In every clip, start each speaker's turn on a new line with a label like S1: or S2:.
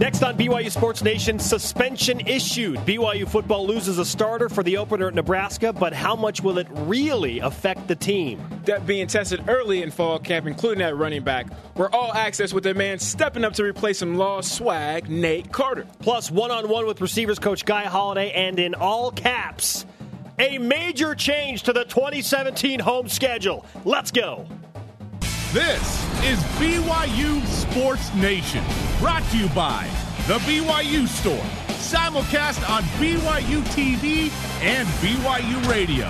S1: Next on BYU Sports Nation, suspension issued. BYU football loses a starter for the opener at Nebraska, but how much will it really affect the team?
S2: That being tested early in fall camp, including at running back, we're all access with a man stepping up to replace some lost swag, Nate Carter.
S1: Plus, one on one with receivers coach Guy Holiday, and in all caps, a major change to the 2017 home schedule. Let's go.
S3: This is BYU Sports Nation, brought to you by The BYU Store, simulcast on BYU TV and BYU Radio.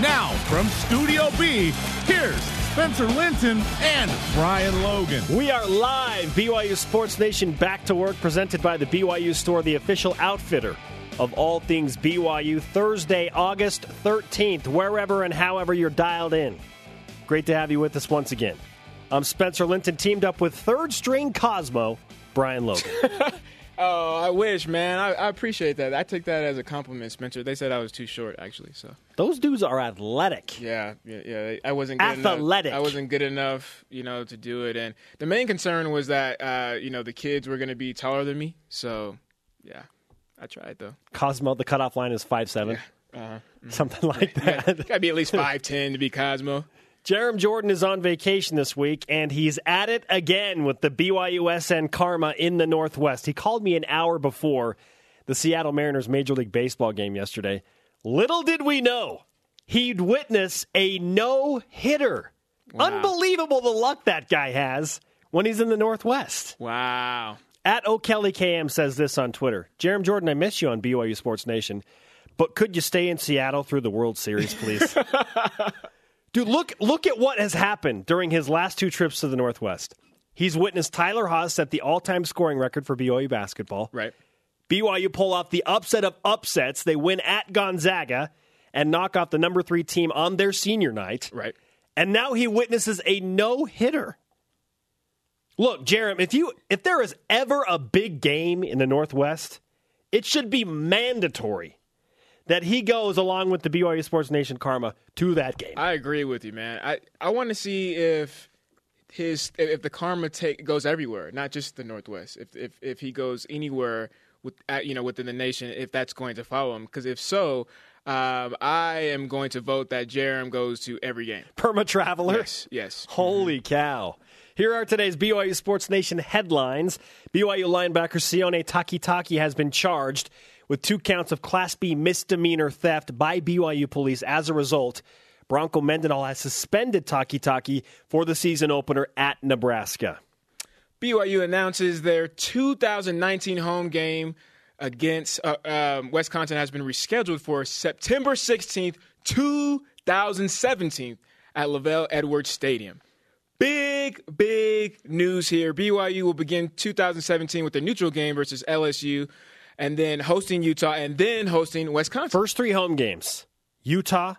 S3: Now, from Studio B, here's Spencer Linton and Brian Logan.
S1: We are live, BYU Sports Nation, back to work, presented by the BYU Store, the official outfitter of all things BYU, Thursday, August 13th, wherever and however you're dialed in. Great to have you with us once again. I'm Spencer Linton, teamed up with third string Cosmo, Brian Logan.
S2: oh, I wish, man. I, I, appreciate that. I take that as a compliment, Spencer. They said I was too short, actually. So
S1: those dudes are athletic.
S2: Yeah, yeah, yeah. I wasn't good
S1: athletic.
S2: Enough. I wasn't good enough, you know, to do it. And the main concern was that, uh, you know, the kids were going to be taller than me. So, yeah, I tried though.
S1: Cosmo, the cutoff line is five seven. Yeah. Uh-huh. Mm-hmm. Something like that.
S2: Got to be at least five ten to be Cosmo.
S1: Jarom Jordan is on vacation this week, and he's at it again with the BYUSN Karma in the Northwest. He called me an hour before the Seattle Mariners Major League Baseball game yesterday. Little did we know he'd witness a no hitter. Wow. Unbelievable the luck that guy has when he's in the Northwest.
S2: Wow.
S1: At O'Kelly KM says this on Twitter Jarom Jordan, I miss you on BYU Sports Nation, but could you stay in Seattle through the World Series, please? Dude, look look at what has happened during his last two trips to the Northwest. He's witnessed Tyler Haws set the all-time scoring record for BYU basketball.
S2: Right.
S1: BYU pull off the upset of upsets. They win at Gonzaga and knock off the number three team on their senior night.
S2: Right.
S1: And now he witnesses a no hitter. Look, Jarom, if you if there is ever a big game in the Northwest, it should be mandatory that he goes along with the BYU Sports Nation karma to that game.
S2: I agree with you, man. I, I want to see if his if the karma take goes everywhere, not just the Northwest. If if if he goes anywhere with you know within the nation, if that's going to follow him. Because if so, um, I am going to vote that Jarom goes to every game.
S1: Perma traveler.
S2: Yes. Yes.
S1: Holy mm-hmm. cow. Here are today's BYU Sports Nation headlines. BYU linebacker Sione Takitaki has been charged with two counts of Class B misdemeanor theft by BYU police. As a result, Bronco Mendenhall has suspended Takitaki for the season opener at Nebraska.
S2: BYU announces their 2019 home game against uh, um, Wisconsin has been rescheduled for September 16th, 2017 at LaVell Edwards Stadium. Big, big news here. BYU will begin 2017 with a neutral game versus LSU and then hosting Utah, and then hosting Wisconsin.
S1: First three home games Utah,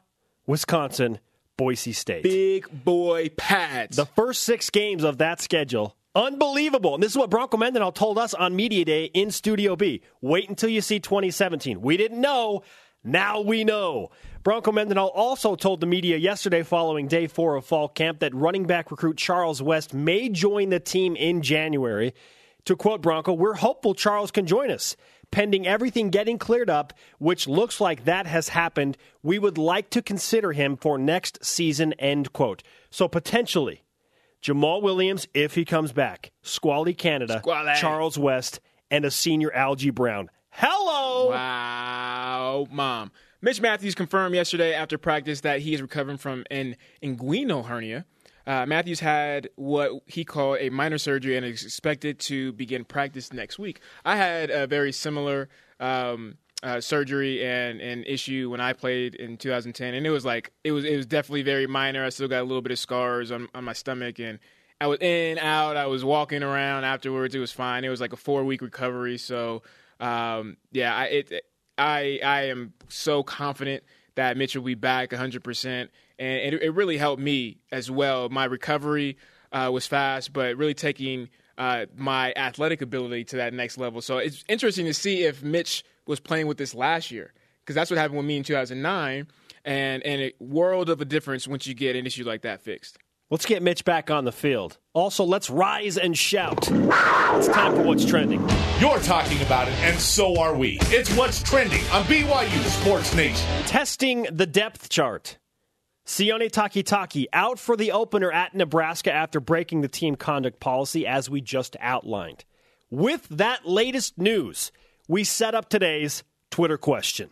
S1: Wisconsin, Boise State.
S2: Big boy pads.
S1: The first six games of that schedule. Unbelievable. And this is what Bronco Mendenhall told us on Media Day in Studio B. Wait until you see 2017. We didn't know. Now we know. Bronco Mendenhall also told the media yesterday following day four of fall camp that running back recruit Charles West may join the team in January. To quote Bronco, we're hopeful Charles can join us pending everything getting cleared up, which looks like that has happened, we would like to consider him for next season, end quote. So potentially, Jamaal Williams, if he comes back, Squally Canada,
S2: Squally.
S1: Charles West, and a senior Algie Brown. Hello!
S2: Wow, mom. Mitch Mathews confirmed yesterday after practice that he is recovering from an inguinal hernia. Uh, Mathews had what he called a minor surgery and is expected to begin practice next week. I had a very similar um, uh, surgery and an issue when I played in 2010, and it was like it was it was definitely very minor. I still got a little bit of scars on on my stomach, and I was in out. I was walking around afterwards. It was fine. It was like a four week recovery. So um, yeah, I it, I I am so confident that Mitch will be back 100 percent and it, it really helped me as well. My recovery uh, was fast, but really taking uh, my athletic ability to that next level. So it's interesting to see if Mitch was playing with this last year because that's what happened with me in 2009, and and a world of a difference once you get an issue like that fixed.
S1: Let's get Mitch back on the field. Also, let's rise and shout. It's time for what's trending.
S3: You're talking about it, and so are we. It's what's trending on BYU Sports Nation.
S1: Testing the depth chart. Sione Takitaki out for the opener at Nebraska after breaking the team conduct policy, as we just outlined. With that latest news, we set up today's Twitter question.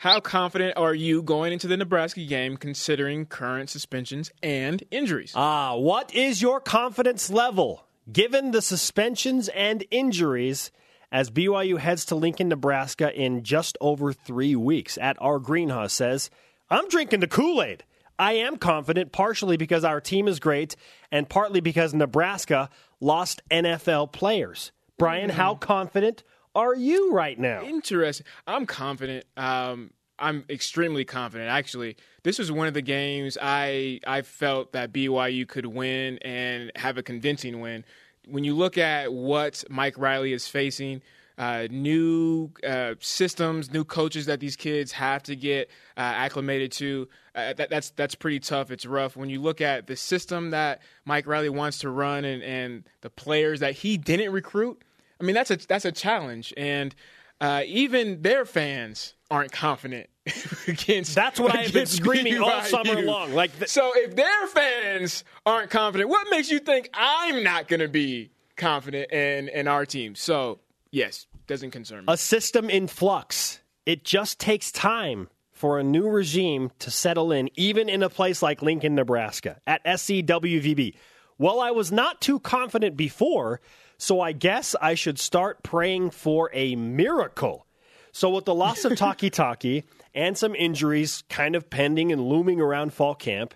S2: How confident are you going into the Nebraska game considering current suspensions and injuries?
S1: Ah, what is your confidence level given the suspensions and injuries as BYU heads to Lincoln, Nebraska in just over three weeks? At our greenhouse says, I'm drinking the Kool Aid. I am confident, partially because our team is great and partly because Nebraska lost NFL players. Brian, mm-hmm. how confident are you right now?
S2: Interesting. I'm confident. Um, I'm extremely confident. Actually, this was one of the games I I felt that BYU could win and have a convincing win. When you look at what Mike Riley is facing, uh, new uh, systems, new coaches that these kids have to get uh, acclimated to. Uh, that, that's that's pretty tough. It's rough. When you look at the system that Mike Riley wants to run and, and the players that he didn't recruit, I mean, that's a that's a challenge, and uh, even their fans aren't confident against.
S1: That's what I've been screaming BYU. all summer long. Like,
S2: th- so if their fans aren't confident, what makes you think I'm not going to be confident in in our team? So yes, doesn't concern me.
S1: A system in flux. It just takes time for a new regime to settle in, even in a place like Lincoln, Nebraska, at SCWVB. While I was not too confident before so I guess I should start praying for a miracle. So with the loss of Takitaki and some injuries kind of pending and looming around fall camp,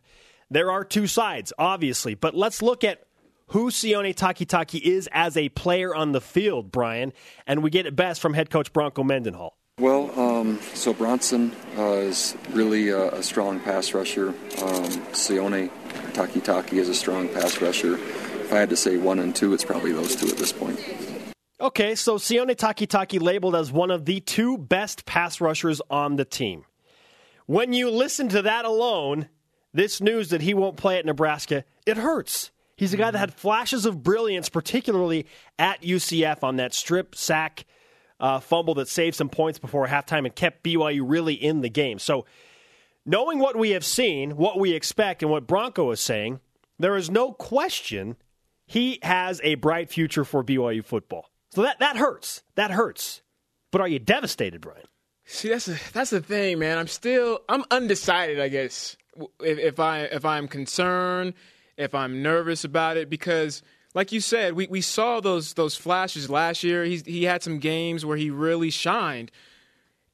S1: there are two sides, obviously. But let's look at who Sione Takitaki is as a player on the field, Brian, and we get it best from head coach Bronco Mendenhall.
S4: Well, um, so Bronson uh, is really a, a, strong pass rusher. Um, Sione Takitaki is a strong pass rusher. If I had to say one and two, it's probably those two at this point.
S1: Okay, so Sione Takitaki labeled as one of the two best pass rushers on the team. When you listen to that alone, this news that he won't play at Nebraska, it hurts. He's a guy that had flashes of brilliance, particularly at UCF on that strip sack uh, fumble that saved some points before halftime and kept BYU really in the game. So, knowing what we have seen, what we expect, and what Bronco is saying, there is no question he has a bright future for BYU football. So that, that hurts. That hurts. But are you devastated, Brian?
S2: See, that's a, that's the thing, man. I'm still I'm undecided. I guess if, if I if I'm concerned, if I'm nervous about it, because like you said, we, we saw those those flashes last year. He had some games where he really shined,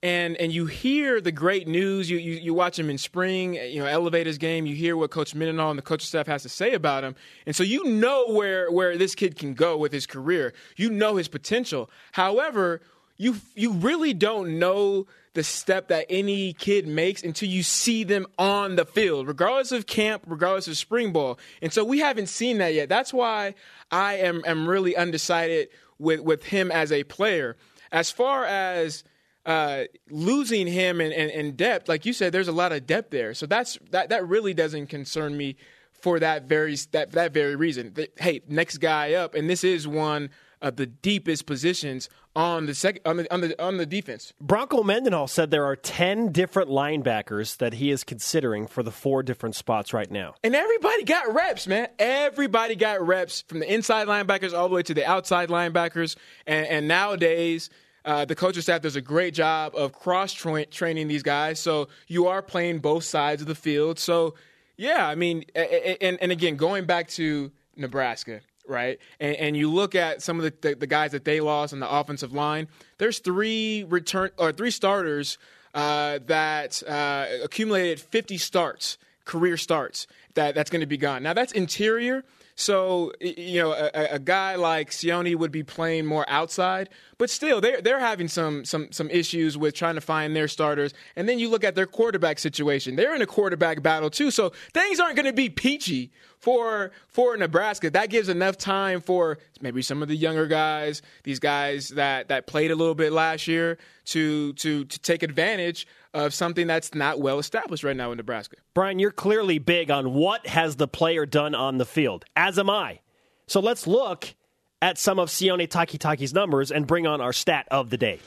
S2: and and you hear the great news. You, you you watch him in spring, you know, elevate his game. You hear what Coach Mendenhall and the coaching staff has to say about him, and so you know where where this kid can go with his career. You know his potential. However, you you really don't know the step that any kid makes until you see them on the field, regardless of camp, regardless of spring ball. And so we haven't seen that yet. That's why I am am really undecided with with him as a player. As far as uh, losing him in, in, in, depth, like you said, there's a lot of depth there. So that's that that really doesn't concern me for that very that that very reason. Hey, next guy up, and this is one of the deepest positions on the second on the on the on the defense.
S1: Bronco Mendenhall said there are ten different linebackers that he is considering for the four different spots right now.
S2: And everybody got reps, man. Everybody got reps from the inside linebackers all the way to the outside linebackers. And, and nowadays uh, the coaching staff does a great job of cross training these guys. So you are playing both sides of the field. So, yeah, I mean, and, and again, going back to Nebraska, right? And, and you look at some of the, the, the, guys that they lost on the offensive line. There's three return or three starters uh, that uh, accumulated 50 starts, career starts. That that's going to be gone. Now that's interior. So you know, a, a, guy like Sione would be playing more outside, but still, they're they're having some some some issues with trying to find their starters. And then you look at their quarterback situation; they're in a quarterback battle too. So things aren't going to be peachy for for Nebraska. That gives enough time for maybe some of the younger guys, these guys that that played a little bit last year, to to to take advantage of something that's not well established right now in Nebraska.
S1: Brian, you're clearly big on what has the player done on the field, as am I. So let's look at some of Sione Takitaki's numbers and bring on our stat of the day.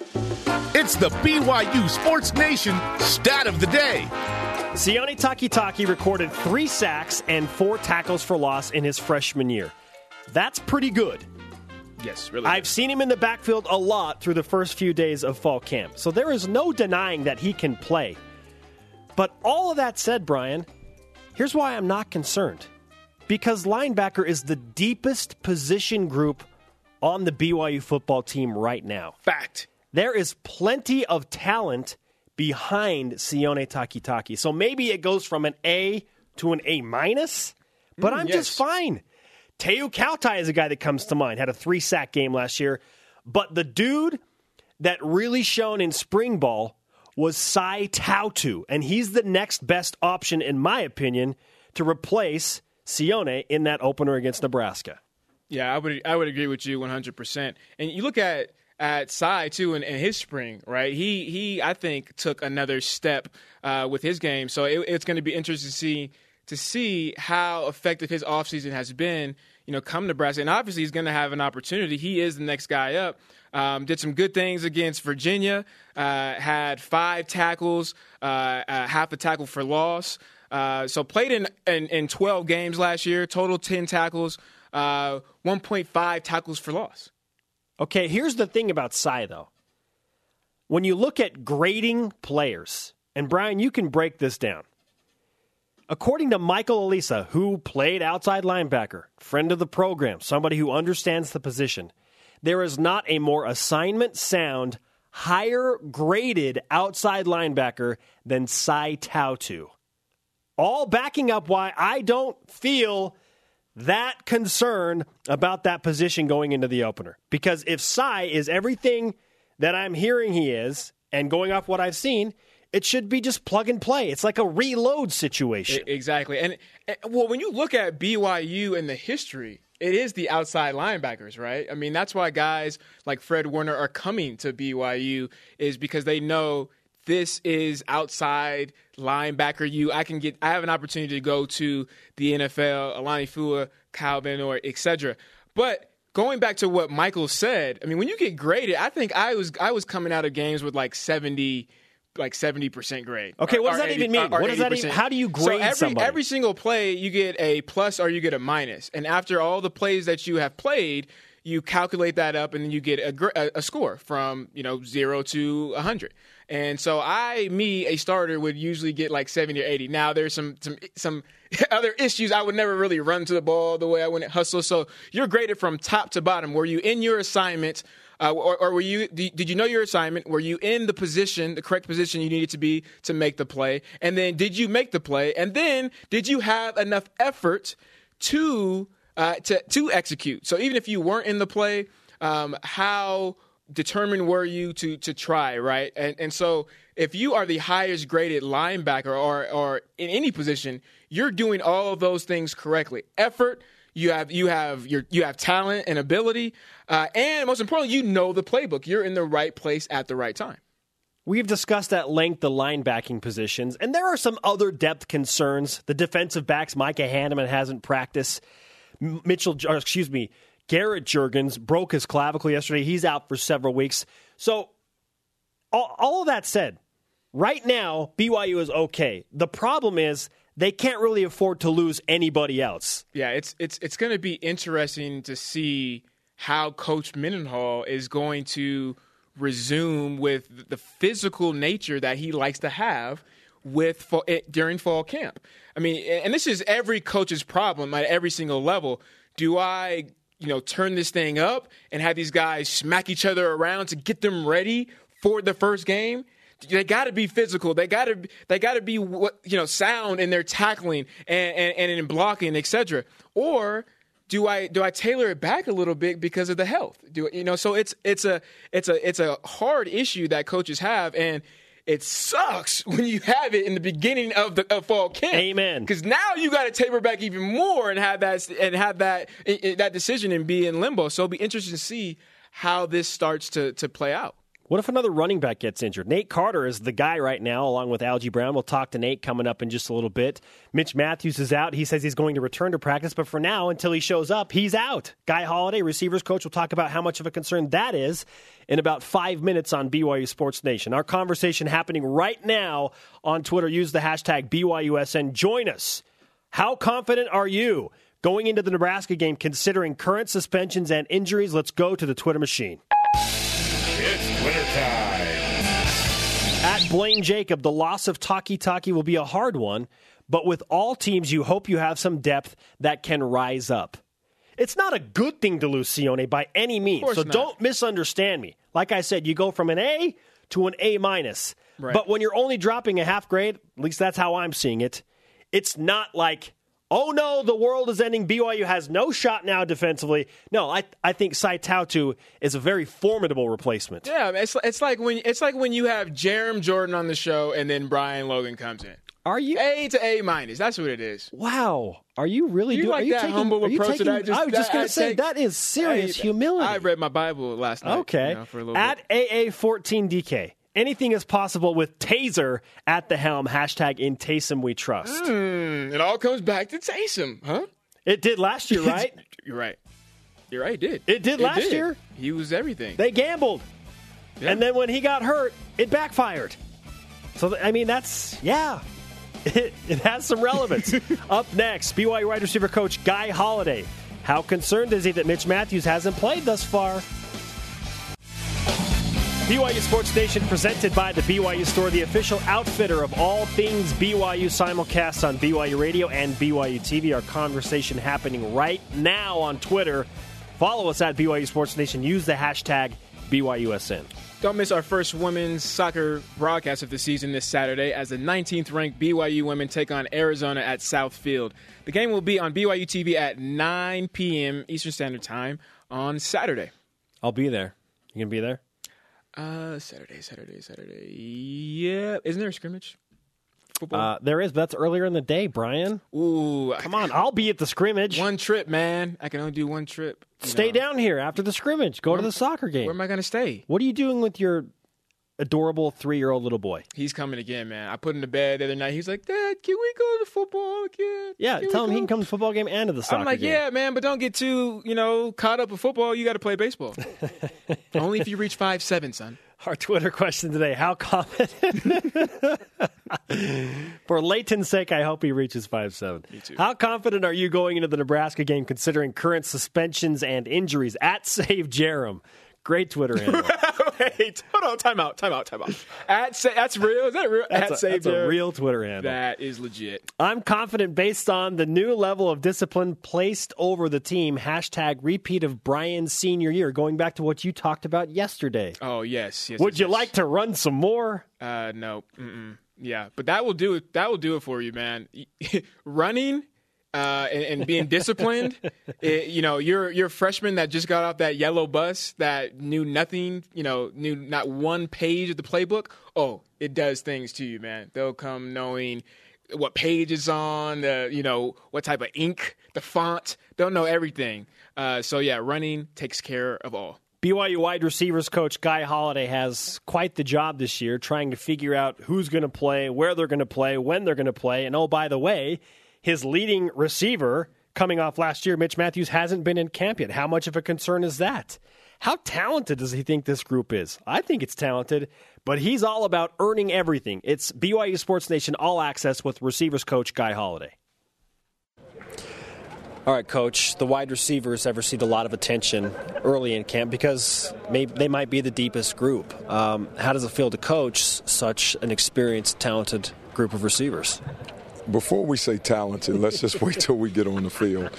S3: It's the BYU Sports Nation stat of the day.
S1: Sione Takitaki recorded three sacks and four tackles for loss in his freshman year. That's pretty good.
S2: Yes, really.
S1: I've seen him in the backfield a lot through the first few days of fall camp, so there is no denying that he can play. But all of that said, Brian, here's why I'm not concerned. Because linebacker is the deepest position group on the BYU football team right now.
S2: Fact.
S1: There is plenty of talent behind Sione Takitaki. So maybe it goes from an A to an A minus, but
S2: Mm,
S1: I'm
S2: yes.
S1: just fine. Teo Kautai is a guy that comes to mind. Had a three sack game last year. But the dude that really shone in spring ball was Sae Tautu, and he's the next best option, in my opinion, to replace Sione in that opener against Nebraska.
S2: Yeah, I would I would agree with you 100%. And you look at at Sae too in, in his spring, right? He he I think took another step uh, with his game. So it, it's going to be interesting to see to see how effective his offseason has been, you know, come to Nebraska. And obviously he's going to have an opportunity. He is the next guy up. Um, did some good things against Virginia. Uh, had five tackles, uh, uh, half a tackle for loss. Uh, so played in, in in 12 games last year. Total 10 tackles. Uh, 1.5 tackles for loss.
S1: Okay, here's the thing about Sae, though. When you look at grading players, and Brian, you can break this down. According to Michael Alisa, who played outside linebacker, friend of the program, somebody who understands the position, there is not a more assignment sound, higher graded outside linebacker than Sae Tautu. All backing up why I don't feel that concern about that position going into the opener. Because if Sae is everything that I'm hearing he is, and going off what I've seen, it should be just plug and play. It's like a reload situation.
S2: Exactly. And, and well, when you look at BYU and the history, it is the outside linebackers, right? I mean, that's why guys like Fred Warner are coming to BYU is because they know this is outside linebacker you. I can get I have an opportunity to go to the NFL, Alani Fua, Calvin, or etc. But going back to what Michael said, I mean, when you get graded, I think I was I was coming out of games with like seventy like seventy percent grade.
S1: Okay, what does that
S2: 80
S1: even mean? What does that
S2: 80%.
S1: even- how do you
S2: So
S1: grade
S2: every,
S1: somebody?
S2: Every single play, you get a plus or you get a minus, and after all the plays that you have played, you calculate that up, and then you get a, a, a score from you know zero to hundred. And so I, me, a starter would usually get like seventy or eighty. Now there's some some some other issues. I would never really run to the ball the way I wouldn't hustle. So you're graded from top to bottom. Were you in your assignment? Uh, or, or were you? Did you know your assignment? Were you in the position, the correct position you needed to be to make the play? And then did you make the play? And then did you have enough effort to uh, to to execute? So even if you weren't in the play, um, how determined were you to to try right? And and so if you are the highest graded linebacker or or in any position, you're doing all of those things correctly. Effort. You have you have your you have talent and ability, uh, and most importantly, you know the playbook. You're in the right place at the right time.
S1: We've discussed at length the linebacking positions, and there are some other depth concerns. The defensive backs, Micah Hannemann hasn't practiced. Mitchell, excuse me, Garrett Juergens broke his clavicle yesterday. He's out for several weeks. So, all, all of that said, right now BYU is okay. The problem is they can't really afford to lose anybody else.
S2: Yeah, it's it's it's going to be interesting to see how Coach Mendenhall is going to resume with the physical nature that he likes to have with fall, eh, during fall camp. I mean, and this is every coach's problem at every single level. Do I, you know, turn this thing up and have these guys smack each other around to get them ready for the first game? They got to be physical. They got to they got to be what you know sound in their tackling and, and, and in blocking, etc. Or do I do I tailor it back a little bit because of the health? Do you know? So it's it's a it's a it's a hard issue that coaches have, and it sucks when you have it in the beginning of the of fall camp.
S1: Amen.
S2: Because now you got to taper back even more and have that and have that that decision and be in limbo. So it'll be interesting to see how this starts to to play out.
S1: What if another running back gets injured? Nate Carter is the guy right now, along with Algie Brown. We'll talk to Nate coming up in just a little bit. Mitch Mathews is out. He says he's going to return to practice, but for now, until he shows up, he's out. Guy Holiday, receivers coach, will talk about how much of a concern that is in about five minutes on BYU Sports Nation. Our conversation happening right now on Twitter. Use the hashtag BYUSN. Join us. How confident are you going into the Nebraska game considering current suspensions and injuries? Let's go to the Twitter machine.
S3: It's Twitter time.
S1: At Blaine Jacob, the loss of Takitaki will be a hard one, but with all teams, you hope you have some depth that can rise up. It's not a good thing to lose Sione by any means, so
S2: not.
S1: don't misunderstand me. Like I said, you go from an A to an A minus,
S2: Right.
S1: but when you're only dropping a half grade, at least that's how I'm seeing it. It's not like, oh no, the world is ending. BYU has no shot now defensively. No, I I think Sae Tautu is a very formidable replacement.
S2: Yeah, it's it's like when it's like when you have Jarom Jordan on the show and then Brian Logan comes in.
S1: Are you?
S2: A to A minus. That's what it is.
S1: Wow, are you really
S2: You
S1: doing?
S2: like
S1: are you
S2: that
S1: taking,
S2: humble
S1: are you
S2: approach that
S1: taking-
S2: I just-
S1: I was just
S2: that
S1: going
S2: I
S1: to say
S2: take?
S1: that is serious
S2: Hey,
S1: humility.
S2: I read my Bible last night.
S1: okay,
S2: you know, for a little
S1: at. AA14DK. Anything is possible with Taysom at the helm. Hashtag in Taysom we trust.
S2: Mm, it all comes back to Taysom, huh?
S1: It did last year, right?
S2: You're right. You're right. It did.
S1: It did last year.
S2: He was everything.
S1: they gambled,
S2: Yeah.
S1: and then when he got hurt, it backfired. So I mean, that's yeah. It, it has some relevance. Up next, BYU wide receiver coach Guy Holiday. How concerned is he that Mitch Mathews hasn't played thus far? BYU Sports Nation presented by the BYU Store, the official outfitter of all things BYU simulcast on BYU Radio and BYU TV. Our conversation happening right now on Twitter. Follow us at BYU Sports Nation. Use the hashtag BYUSN.
S2: Don't miss our first women's soccer broadcast of the season this Saturday as the 19th ranked BYU women take on Arizona at Southfield. The game will be on BYU TV at 9 p.m. Eastern Standard Time on Saturday.
S1: I'll be there. You gonna be there?
S2: Uh, Saturday, Saturday, Saturday. Yeah, isn't there a scrimmage? Football.
S1: Uh, there is, but that's earlier in the day, Brian.
S2: Ooh,
S1: Come on, I'll be at the scrimmage.
S2: One trip, man. I can only do one trip.
S1: Stay
S2: know.
S1: down here after the scrimmage. Go to the soccer game.
S2: Where am I going to stay?
S1: what are you doing with your adorable three-year-old little boy?
S2: He's coming again, man. I put him to bed the other night. He's like, Dad, can we go to football again?
S1: Yeah,
S2: Can
S1: tell him he can come to the football game and to the soccer
S2: I'm like,
S1: game.
S2: yeah, man, but don't get too, you know, caught up with football. You got to play baseball. Only if you reach five seven, son.
S1: Our Twitter question today: How confident? For Leighton's sake, I hope he reaches five seven. Me
S2: too.
S1: How confident are you going into the Nebraska game, considering current suspensions and injuries? At Save Jarom, great Twitter handle.
S2: Wait, hold on, time out, time out, time out. At sa- that's real. Is that real?
S1: That's,
S2: At
S1: a, that's a real Twitter handle.
S2: That is legit.
S1: I'm confident based on the new level of discipline placed over the team. Hashtag repeat of Brian's senior year, going back to what you talked about yesterday.
S2: Oh yes, yes.
S1: Would
S2: yes,
S1: you
S2: yes.
S1: like to run some more?
S2: Uh, no. Mm-mm. Yeah, but that will do it. That will do it for you, man. Running. Uh, and, and being disciplined, it, you know, you're you're a freshman that just got off that yellow bus that knew nothing, you know, knew not one page of the playbook. Oh, it does things to you, man. They'll come knowing what page is on, the you know what type of ink, the font. They'll know everything. Uh, so yeah, running takes care of all.
S1: BYU wide receivers coach Guy Holiday has quite the job this year trying to figure out who's going to play, where they're going to play, when they're going to play. And oh, by the way, his leading receiver coming off last year, Mitch Mathews, hasn't been in camp yet. How much of a concern is that? How talented does he think this group is? I think it's talented, but he's all about earning everything. It's BYU Sports Nation All Access with receivers coach Guy Holiday. All right, coach. The wide receivers have received a lot of attention early in camp because they might be the deepest group. Um, how does it feel to coach such an experienced, talented group of receivers?
S5: Before we say talented, let's just wait till we get on the field.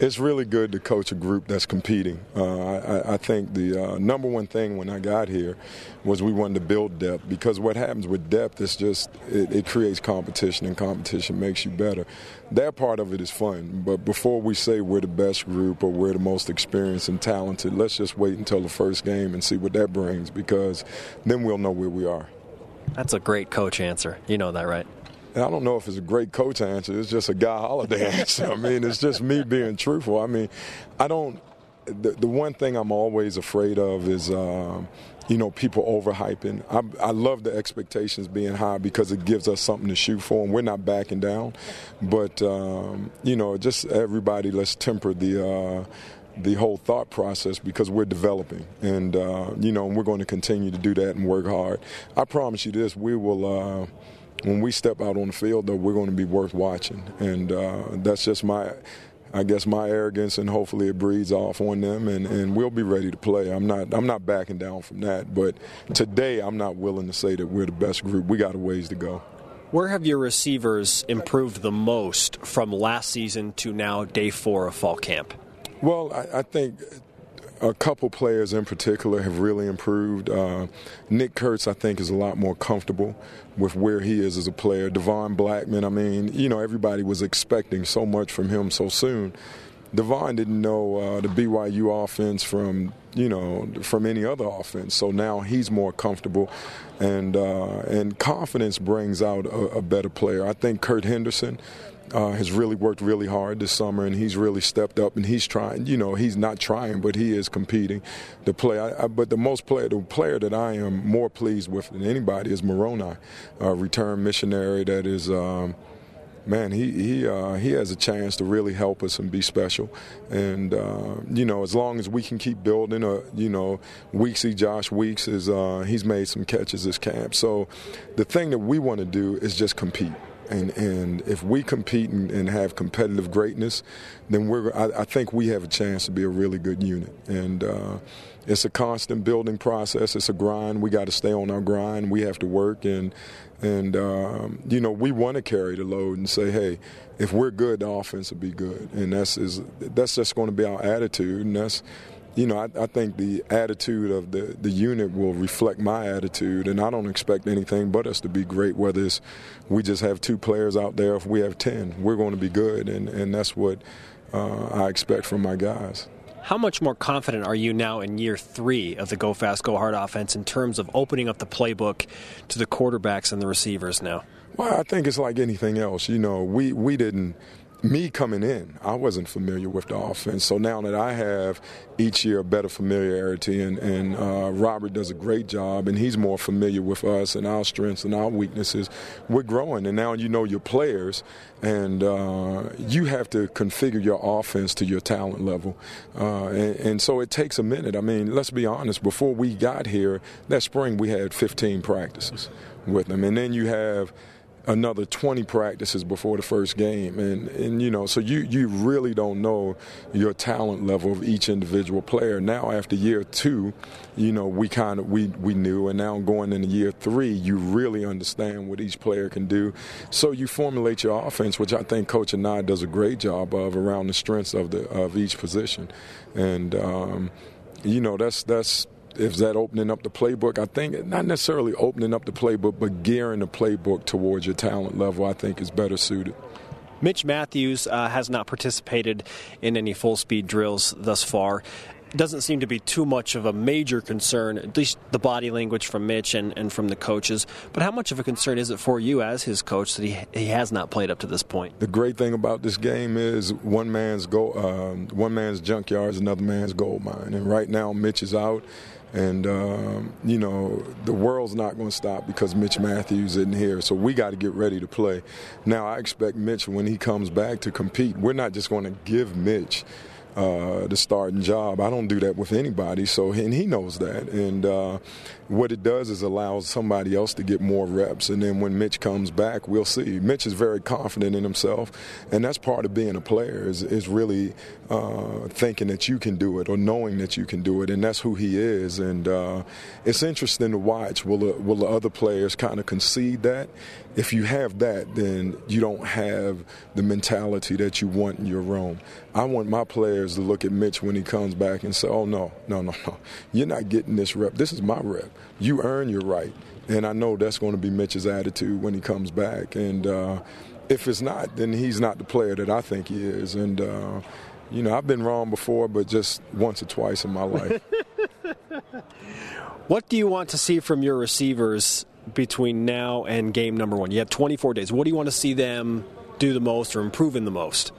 S5: It's really good to coach a group that's competing. Uh, I, I think the uh, number one thing when I got here was we wanted to build depth because what happens with depth is just it, it creates competition and competition makes you better. That part of it is fun, but before we say we're the best group or we're the most experienced and talented, let's just wait until the first game and see what that brings because then we'll know where we are.
S1: That's a great coach answer. You know that, right?
S5: And I don't know if it's a great coach answer. It's just a guy holiday answer. I mean, it's just me being truthful. I mean, I don't the, the one thing I'm always afraid of is. Um, you know, people overhyping. I, I love the expectations being high because it gives us something to shoot for, and we're not backing down. But um, you know, just everybody, let's temper the. Uh, the whole thought process because we're developing and uh, you know we're going to continue to do that and work hard i promise you this we will uh, when we step out on the field though we're going to be worth watching and uh, that's just my I guess my arrogance and hopefully it breeds off on them and, and we'll be ready to play. I'm not I'm not backing down from that, but today I'm not willing to say that we're the best group. We got a ways to go.
S1: Where have your receivers improved the most from last season to now day four of fall camp?
S5: Well, I, I think a couple players in particular have really improved. Uh, Nick Kurtz, I think, is a lot more comfortable with where he is as a player. Devon Blackmon, I mean, you know, everybody was expecting so much from him so soon. Devon didn't know uh, the BYU offense from you know from any other offense, so now he's more comfortable, and uh, and confidence brings out a, a better player. I think Kurt Henderson uh, has really worked really hard this summer, and he's really stepped up, and he's trying. You know, he's not trying, but he is competing to play. I, I, but the most player, the player that I am more pleased with than anybody is Moroni, a return missionary that is. Um, man, he he uh, he has a chance to really help us and be special. And uh, you know, as long as we can keep building, uh, you know, Weeksy Josh Weeks is uh, he's made some catches this camp. So the thing that we want to do is just compete. And, and if we compete and, and have competitive greatness, then we're, I, I, think we have a chance to be a really good unit. And uh, it's a constant building process. It's a grind. We got to stay on our grind. We have to work. And, and um, you know, we want to carry the load and say, hey, if we're good, the offense will be good. And that's, is, that's just going to be our attitude. And that's, you know, I, I, think the attitude of the, the unit will reflect my attitude, and I don't expect anything but us to be great. Whether it's we just have two players out there, if we have ten, we're going to be good, and, and that's what uh, I expect from my guys.
S1: How much more confident are you now in year three of the Go Fast, Go Hard offense in terms of opening up the playbook to the quarterbacks and the receivers now?
S5: Well, I think it's like anything else. You know, we, we didn't me coming in, I wasn't familiar with the offense. So now that I have each year a better familiarity, and, and uh, Robert does a great job, and he's more familiar with us and our strengths and our weaknesses, we're growing. And now you know your players, and uh, you have to configure your offense to your talent level. Uh, and, and so it takes a minute. I mean, let's be honest, before we got here, that spring we had 15 practices with them. And then you have – another 20 practices before the first game. And and you know so you you really don't know your talent level of each individual player. Now after year 2 you know we kind of we we knew. And now going into year 3 you really understand what each player can do. So you formulate your offense which I think coach Anae does a great job of around the strengths of the of each position. And um, you know that's that's is that opening up the playbook? I think not necessarily opening up the playbook, but gearing the playbook towards your talent level. I think is better suited.
S1: Mitch Mathews uh, has not participated in any full speed drills thus far doesn't seem to be too much of a major concern, at least the body language from Mitch and, and from the coaches. But how much of a concern is it for you as his coach that he, he has not played up to this point?
S5: The great thing about this game is one man's go, um, one man's junkyard is another man's gold mine. And right now, Mitch is out. And, um, you know, the world's not going to stop because Mitch Mathews isn't here. So we got to get ready to play. Now, I expect Mitch, when he comes back, to compete. We're not just going to give Mitch uh, the starting job. I don't do that with anybody, so and he knows that. And uh, what it does is allows somebody else to get more reps. And then when Mitch comes back, we'll see. Mitch is very confident in himself, and that's part of being a player is, is really uh, thinking that you can do it or knowing that you can do it, and that's who he is. And uh, it's interesting to watch. Will the, will the other players kind of concede that? If you have that, then you don't have the mentality that you want in your room. I want my players to look at Mitch when he comes back and say, "Oh no, no, no, no! You're not getting this rep. This is my rep you earn your right. And I know that's going to be Mitch's attitude when he comes back. And uh, if it's not, then he's not the player that I think he is. And, uh, you know, I've been wrong before, but just once or twice in my life.
S1: what do you want to see from your receivers between now and game number one? You have 24 days. What do you want to see them do the most or improve in the most?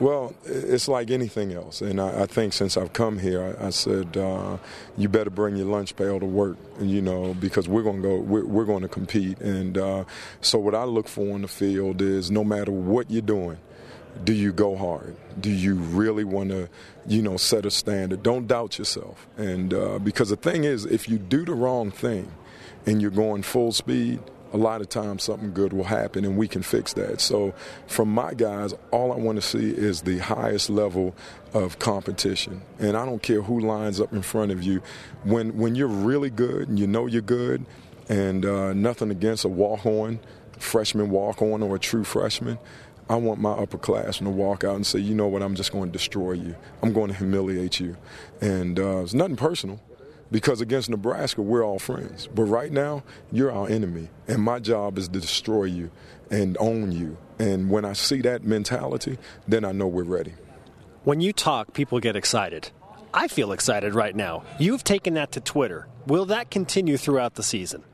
S5: Well, it's like anything else, and I, I think since I've come here, I, I said uh, you better bring your lunch pail to work, you know, because we're going to go, we're, we're going to compete, and uh, so what I look for on the field is no matter what you're doing, do you go hard? Do you really want to, you know, set a standard? Don't doubt yourself, and uh, because the thing is, if you do the wrong thing, and you're going full speed a lot of times something good will happen and we can fix that. So, from my guys, all I want to see is the highest level of competition. And I don't care who lines up in front of you. When, when you're really good and you know you're good, and uh, nothing against a walk on, freshman walk on, or a true freshman. I want my upperclassmen to walk out and say, you know what, I'm just going to destroy you. I'm going to humiliate you. And uh, it's nothing personal because against Nebraska, we're all friends. But right now, you're our enemy. And my job is to destroy you and own you. And when I see that mentality, then I know we're ready.
S1: When you talk, people get excited. I feel excited right now. You've taken that to Twitter. Will that continue throughout the season?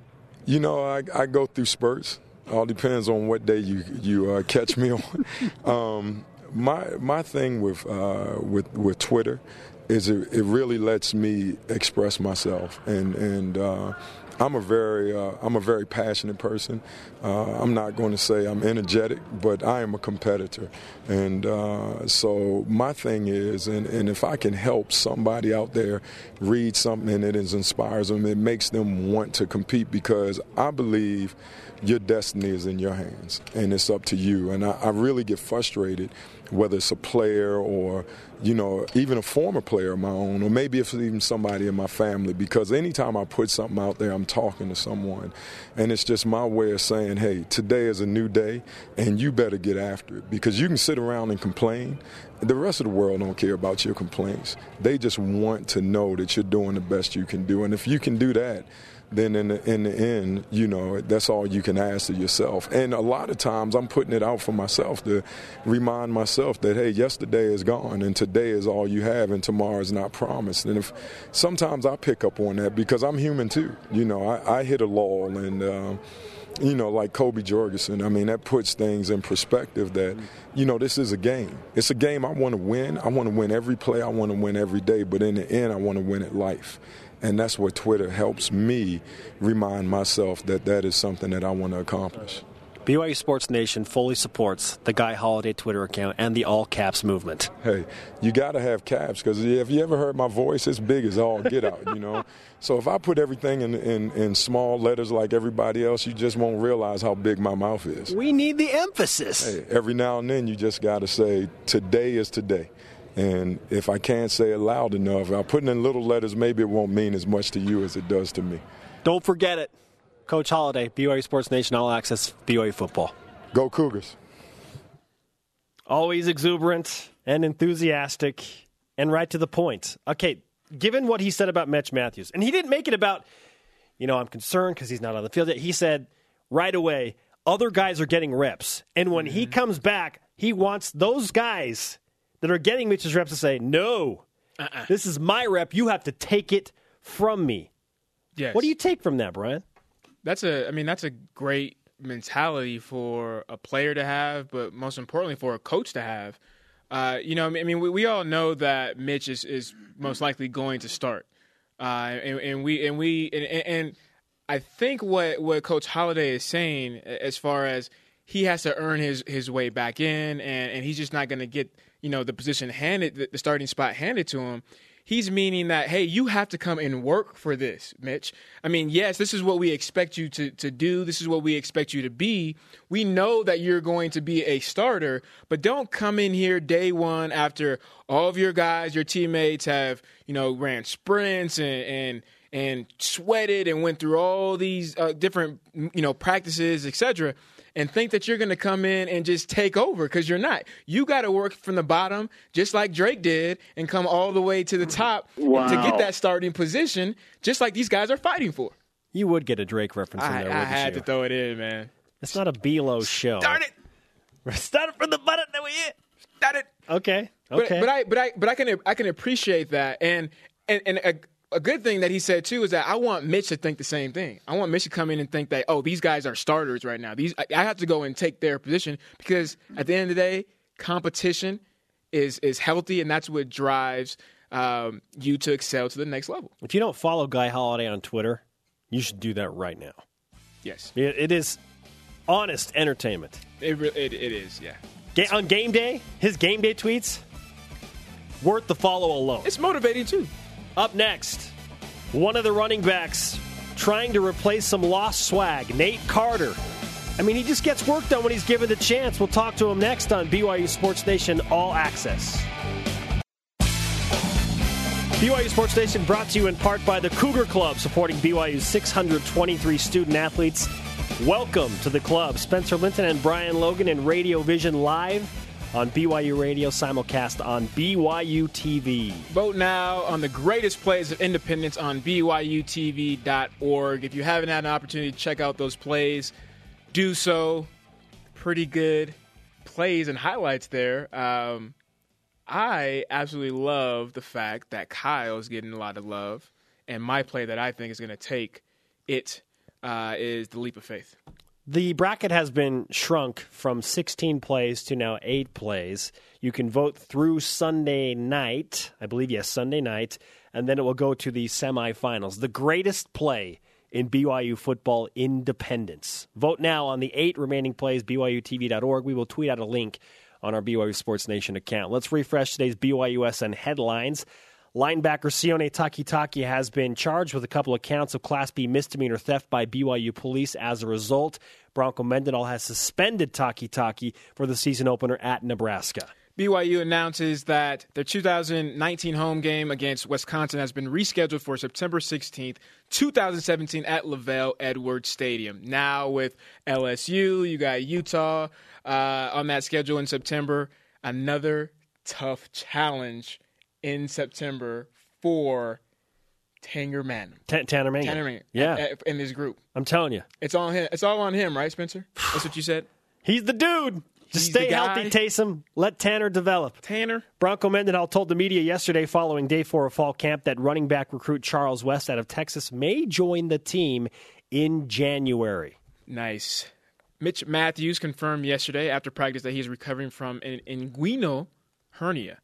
S5: You know, I, I go through spurts. All depends on what day you you uh, catch me on. um, my my thing with uh, with with Twitter is it, it really lets me express myself and and uh, I'm a very uh, I'm a very passionate person. Uh, I'm not going to say I'm energetic, but I am a competitor, and uh, so my thing is, and, and if I can help somebody out there read something that inspires them, it makes them want to compete because I believe your destiny is in your hands and it's up to you. And I, I really get frustrated whether it's a player or you know even a former player of my own or maybe it's even somebody in my family because anytime i put something out there i'm talking to someone. And it's just my way of saying hey today is a new day and you better get after it. Because you can sit around and complain. The rest of the world don't care about your complaints. They just want to know that you're doing the best you can do. And if you can do that then in the, in the end, you know, that's all you can ask of yourself. And a lot of times I'm putting it out for myself to remind myself that, hey, yesterday is gone and today is all you have and tomorrow is not promised. And if sometimes I pick up on that because I'm human too. You know, I, I hit a lull and, uh, you know, like Kobe Jorgensen, I mean, that puts things in perspective that, you know, this is a game. It's a game I want to win. I want to win every play. I want to win every day. But in the end, I want to win at life. And that's where Twitter helps me remind myself that that is something that I want to accomplish.
S1: BYU Sports Nation fully supports the Guy Holiday Twitter account and the All Caps movement.
S5: Hey, you got to have caps because if you ever heard my voice, it's big as all get out, you know. So if I put everything in, in, in, small letters like everybody else, you just won't realize how big my mouth is.
S1: We need the emphasis.
S5: Hey, every now and then you just got to say, today is today. And if I can't say it loud enough, I'll put it in little letters, maybe it won't mean as much to you as it does to me.
S1: Don't forget it. Coach Holiday, BYU Sports Nation All Access, BYU Football.
S5: Go Cougars.
S1: Always exuberant and enthusiastic and right to the point. Okay, given what he said about Mitch Mathews, and he didn't make it about, you know, I'm concerned because he's not on the field yet. He said right away, other guys are getting reps. And when mm-hmm. he comes back, he wants those guys that are getting Mitch's reps to say, no, uh-uh. this is my rep. You have to take it from me.
S2: Yes.
S1: What do you take from that, Brian?
S2: That's a, I mean, that's a great mentality for a player to have, but most importantly for a coach to have. Uh, you know, I mean, we, we all know that Mitch is, is most likely going to start, uh, and, and, we and we and, and I think what what Coach Holiday is saying as far as he has to earn his his way back in, and, and he's just not going to get you know the position handed the starting spot handed to him he's meaning that hey you have to come and work for this mitch. I mean yes this is what we expect you to, to do. This is what we expect you to be. We know that you're going to be a starter but don't come in here day one after all of your guys your teammates have you know ran sprints and and and sweated and went through all these uh, different you know practices etc and think that you're going to come in and just take over because you're not. You got to work from the bottom, just like Drake did, and come all the way to the top wow. to get that starting position, just like these guys are fighting for.
S1: You would get a Drake reference in there.
S2: I, I had
S1: you?
S2: to throw it in, man.
S1: It's not a Below show.
S2: Start it.
S1: Start it from the bottom. That we it.
S2: Start it.
S1: Okay. Okay.
S2: But, but I, but I, but I can, I can appreciate that, and and and. Uh, a good thing that he said too is that I want Mitch to think the same thing. I want Mitch to come in and think that oh these guys are starters right now. These I, have to go and take their position because at the end of the day, competition is is healthy, and that's what drives um, you to excel to the next level.
S1: If you don't follow Guy Holiday on Twitter, you should do that right now.
S2: Yes,
S1: It, it is honest entertainment.
S2: it, re- it, it is. Yeah,
S1: Ga- on game day, his game day tweets, worth the follow alone.
S2: it's motivating too.
S1: Up next, one of the running backs trying to replace some lost swag, Nate Carter. I mean, he just gets work done when he's given the chance. We'll talk to him next on BYU Sports Nation All Access. BYU Sports Nation brought to you in part by the Cougar Club, supporting BYU's 623 student athletes. Welcome to the club. Spencer Linton and Brian Logan in Radio Vision Live on BYU Radio, simulcast on BYU TV.
S2: Vote now on the greatest plays of independence on BYUTV.org. If you haven't had an opportunity to check out those plays, do so. Pretty good plays and highlights there. Um, I absolutely love the fact that Kyle is getting a lot of love, and my play that I think is going to take it uh, is the leap of faith.
S1: The bracket has been shrunk from 16 plays to now 8 plays. You can vote through Sunday night, I believe, yes, Sunday night, and then it will go to the semifinals. The greatest play in BYU football independence. Vote now on the eight remaining plays, BYUTV.org. We will tweet out a link on our BYU Sports Nation account. Let's refresh today's BYUSN headlines. Linebacker Sione Takitaki has been charged with a couple of counts of Class B misdemeanor theft by BYU police. As a result, Bronco Mendenhall has suspended Takitaki for the season opener at Nebraska.
S2: BYU announces that their 2019 home game against Wisconsin has been rescheduled for September 16th, 2017 at LaVell Edwards Stadium. Now with LSU, you got Utah uh, on that schedule in September. Another tough challenge in September for Tanger Manning.
S1: T- Tanner Mangum.
S2: Tanner Mangum.
S1: Yeah.
S2: In his group.
S1: I'm telling you,
S2: It's all him. It's all on him, right, Spencer? That's what you said.
S1: he's the dude. Just
S2: He's
S1: stay healthy, Taysom. Let Tanner develop.
S2: Tanner.
S1: Bronco Mendenhall told the media yesterday following day four of fall camp that running back recruit Charles West out of Texas may join the team in January.
S2: Nice. Mitch Mathews confirmed yesterday after practice that he's recovering from an inguinal hernia.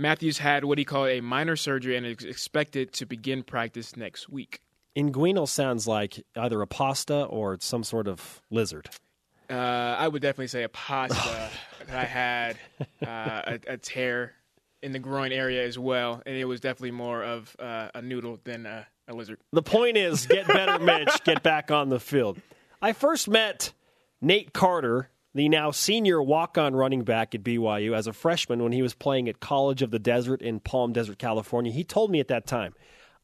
S2: Mathews had what he called a minor surgery and is expected to begin practice next week.
S1: Inguinal sounds like either a pasta or some sort of lizard.
S2: Uh, I would definitely say a pasta I had uh, a, a tear in the groin area as well, and it was definitely more of uh, a noodle than a, a lizard.
S1: The point is, get better, Mitch. Get back on the field. I first met Nate Carter, the now senior walk-on running back at BYU, as a freshman when he was playing at College of the Desert in Palm Desert, California. He told me at that time,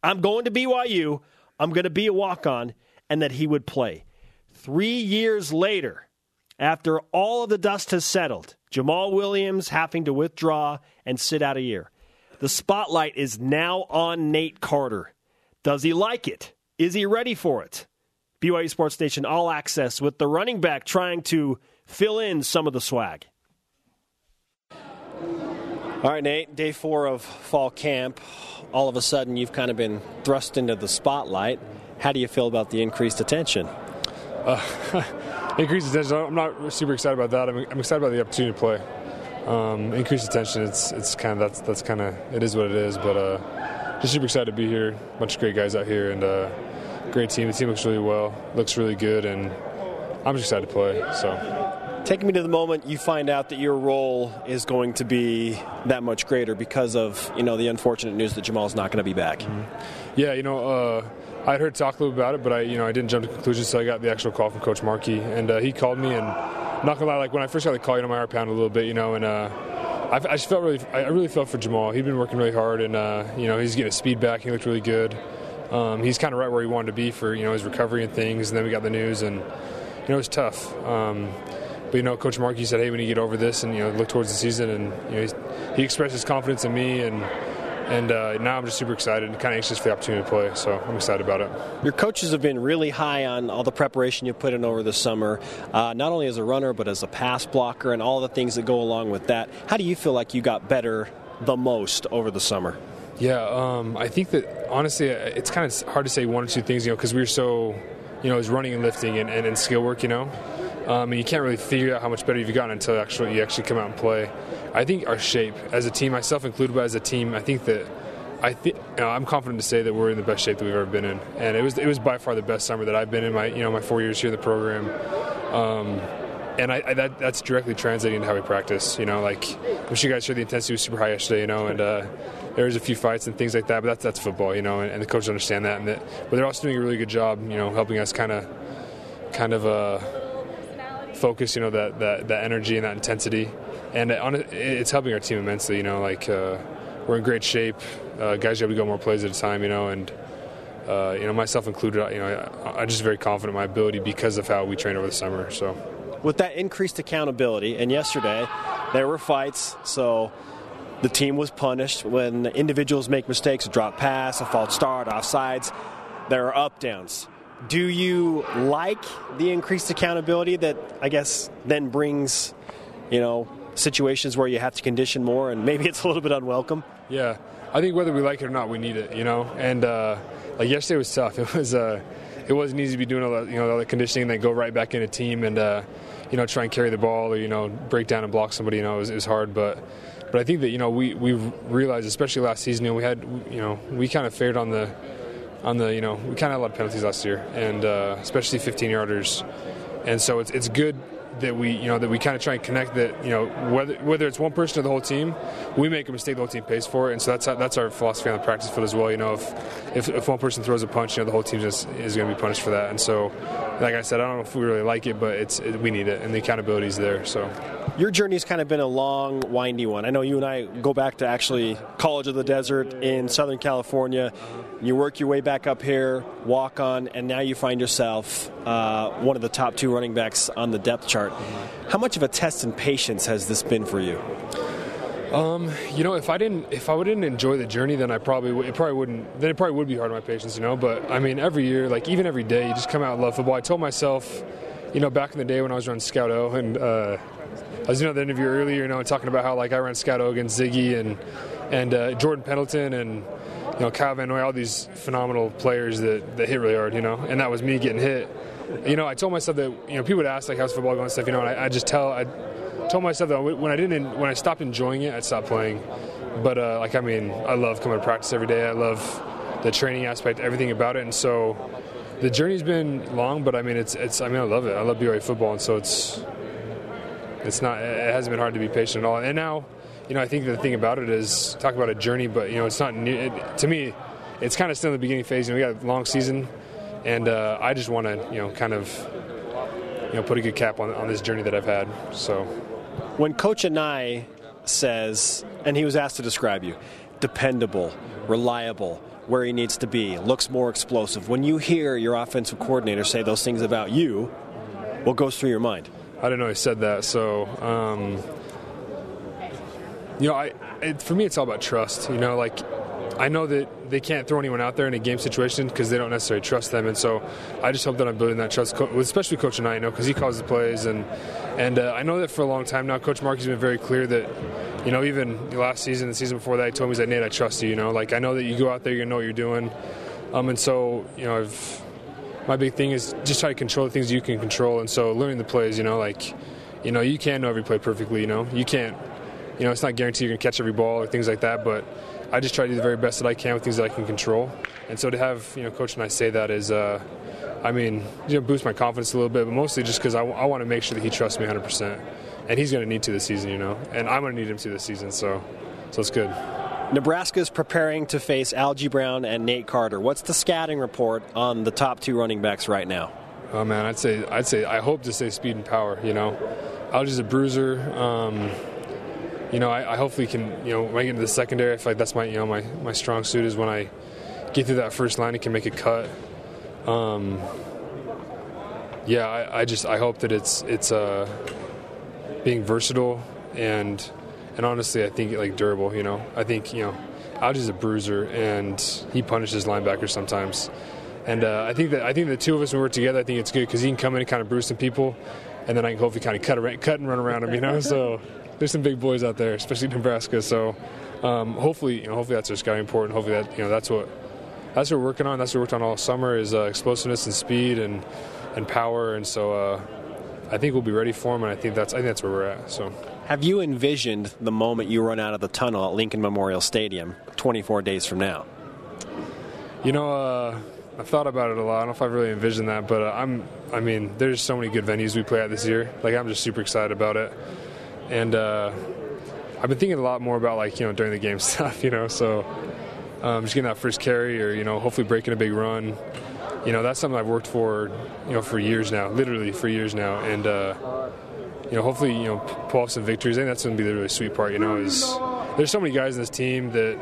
S1: "I'm going to BYU. I'm going to be a walk-on," and that he would play. Three years later, after all of the dust has settled, Jamaal Williams having to withdraw and sit out a year. The spotlight is now on Nate Carter. Does he like it? Is he ready for it? BYU Sports Nation All Access with the running back trying to fill in some of the swag. All right, Nate, day four of fall camp. All of a sudden, you've kind of been thrust into the spotlight. How do you feel about the increased attention?
S6: increased attention. I'm not super excited about that. I'm, I'm excited about the opportunity to play. Um, increased attention. It's it's kind of that's that's kind of it is what it is. But uh, just super excited to be here. bunch of great guys out here and uh, great team. The team looks really well. Looks really good, and I'm just excited to play. So.
S1: Take me to the moment you find out that your role is going to be that much greater because of you know the unfortunate news that Jamaal's not going to be back.
S6: Yeah, you know, uh, I'd heard talk a little about it, but I, you know, I didn't jump to conclusions until I got the actual call from Coach Markey, and uh, he called me, and I'm not gonna lie, like when I first got the call, you know, my heart pounded a little bit, you know, and uh, I, I just felt really, I really felt for Jamaal. He'd been working really hard, and uh, you know, he's getting his speed back. He looked really good. Um, he's kind of right where he wanted to be for you know his recovery and things, and then we got the news, and you know, it was tough. Um, but you know, Coach Markey said, "Hey, we need to get over this and you know look towards the season." And you know, he expressed his confidence in me, and and uh, now I'm just super excited, and kind of anxious for the opportunity to play. So I'm excited about it.
S1: Your coaches have been really high on all the preparation you put in over the summer, uh, not only as a runner but as a pass blocker and all the things that go along with that. How do you feel like you got better the most over the summer?
S6: Yeah, um, I think that honestly, it's kind of hard to say one or two things, you know, because we were so, you know, was running and lifting and, and, and skill work, you know. Um, and you can't really figure out how much better you've gotten until actually you actually come out and play. I think our shape as a team, myself included, but as a team, I think that I think you know, I'm confident to say that we're in the best shape that we've ever been in, and it was it was by far the best summer that I've been in my you know my four years here in the program. Um, and I, I, that, that's directly translating to how we practice. You know, like I'm sure you guys heard the intensity was super high yesterday. You know, and uh, there was a few fights and things like that. But that's that's football. You know, and, and the coaches understand that. And that, but they're also doing a really good job. You know, helping us kind of kind of uh, focus. You know, that, that that energy and that intensity, and it, it's helping our team immensely. You know, like uh, we're in great shape. Uh, guys able to go more plays at a time. You know, and. Uh, you know, myself included, you know, I, I'm just very confident in my ability because of how we trained over the summer. So,
S1: with that increased accountability, and yesterday there were fights, so the team was punished when individuals make mistakes, a drop pass, a false start, offsides. There are up downs. Do you like the increased accountability that I guess then brings, you know, situations where you have to condition more and maybe it's a little bit unwelcome?
S6: Yeah, I think whether we like it or not, we need it. You know, and uh, like yesterday was tough. It was. Uh, it wasn't easy to be doing all that, you know, all the conditioning and then go right back in a team and, uh, you know, try and carry the ball or, you know, break down and block somebody, you know, it was, hard. But, but I think that, you know, we, we realized, especially last season, you know, we had, you know, we kind of fared on the, on the, you know, we kind of had a lot of penalties last year and, uh, especially 15 yarders. And so it's, it's good that we you know that we kind of try and connect that you know whether whether it's one person or the whole team, we make a mistake, the whole team pays for it, and so that's that's our philosophy on the practice field as well. You know, if if, if one person throws a punch, you know the whole team just is going to be punished for that, and so like I said, I don't know if we really like it, but it's it, we need it, and the accountability is there. So.
S1: Your journey's kind of been a long, windy one. I know you and I go back to actually College of the Desert in Southern California. You work your way back up here, walk on, and now you find yourself uh, one of the top two running backs on the depth chart. How much of a test in patience has this been for you?
S6: Um, you know, if I didn't, if I didn't enjoy the journey, then I probably, it probably wouldn't. Then it probably would be hard on my patience, you know. But I mean, every year, like even every day, you just come out and love football. I told myself, you know, back in the day when I was running Scout O, and uh, I was doing the interview earlier, you know, talking about how like I ran Scout O against Ziggy and and uh, Jordan Pendleton and you know Kyle Van Noy, all these phenomenal players that, that hit really hard, you know, and that was me getting hit. You know, I told myself that you know people would ask like how's football going and stuff, you know, and I, I just tell I told myself that when I didn't when I stopped enjoying it, I'd stop playing. But uh, like I mean, I love coming to practice every day. I love the training aspect, everything about it, and so the journey's been long. But I mean, it's it's I mean, I love it. I love BYU football, and so it's it's not it hasn't been hard to be patient at all. And now, you know, I think the thing about it is talk about a journey, but you know, it's not new. It, to me, it's kind of still in the beginning phase. You know, we got a long season, and uh, I just want to you know kind of you know put a good cap on on this journey that I've had. So
S1: when Coach Anae says, and he was asked to describe you, dependable, reliable, where he needs to be, looks more explosive. When you hear your offensive coordinator say those things about you, what goes through your mind?
S6: I didn't know he said that. So, um, you know, I it, for me it's all about trust. You know, like I know that they can't throw anyone out there in a game situation because they don't necessarily trust them, and so I just hope that I'm building that trust, especially Coach Anae, you know, because he calls the plays, and and uh, I know that for a long time now, Coach Mark has been very clear that, you know, even last season, the season before that, he told me that Nate, I trust you. You know, like I know that you go out there, you know what you're doing, um, and so you know, I've, my big thing is just try to control the things you can control, and so learning the plays, you know, like, you know, you can't know every play perfectly, you know, you can't, you know, it's not guaranteed you're gonna catch every ball or things like that, but I just try to do the very best that I can with things that I can control. And so to have you know Coach Anae say that is, uh, I mean, you know, boost my confidence a little bit, but mostly just because I, w- I want to make sure that he trusts me 100, percent and he's going to need to this season, you know, and I'm going to need him to this season. So, so it's good.
S1: Nebraska's preparing to face Algie Brown and Nate Carter. What's the scouting report on the top two running backs right now?
S6: Oh man, I'd say I'd say I hope to say speed and power. You know, Algie's a bruiser. Um, you know, I, I, hopefully can, you know, when I get into the secondary, I feel like that's my, you know, my, my strong suit is when I get through that first line and can make a cut. Um, yeah, I, I, just I hope that it's it's uh, being versatile and and honestly, I think like durable. You know, I think you know, Algie's a bruiser and he punishes linebackers sometimes. And uh, I think that I think the two of us when we work together, I think it's good because he can come in and kind of bruise some people, and then I can hopefully kind of cut, cut and run around him. You know, so there's some big boys out there, especially Nebraska. So um, hopefully, you know, hopefully that's our scouting report, and hopefully that you know that's what that's what we're working on. That's what we worked on all summer is uh, explosiveness and speed and and power. And so uh, I think we'll be ready for them, and I think that's I think that's where we're at. So.
S1: Have you envisioned the moment you run out of the tunnel at Lincoln Memorial Stadium 24 days from now?
S6: You know, uh, I've thought about it a lot. I don't know if I've really envisioned that, but uh, I'm. I mean, there's so many good venues we play at this year. Like I'm just super excited about it, and uh, I've been thinking a lot more about like you know during the game stuff. You know, so um, just getting that first carry, or you know, hopefully breaking a big run. You know, that's something I've worked for, you know, for years now, literally for years now, and uh, you know, hopefully, you know, pull off some victories. Think that's going to be the really sweet part. You know, is there's so many guys in this team that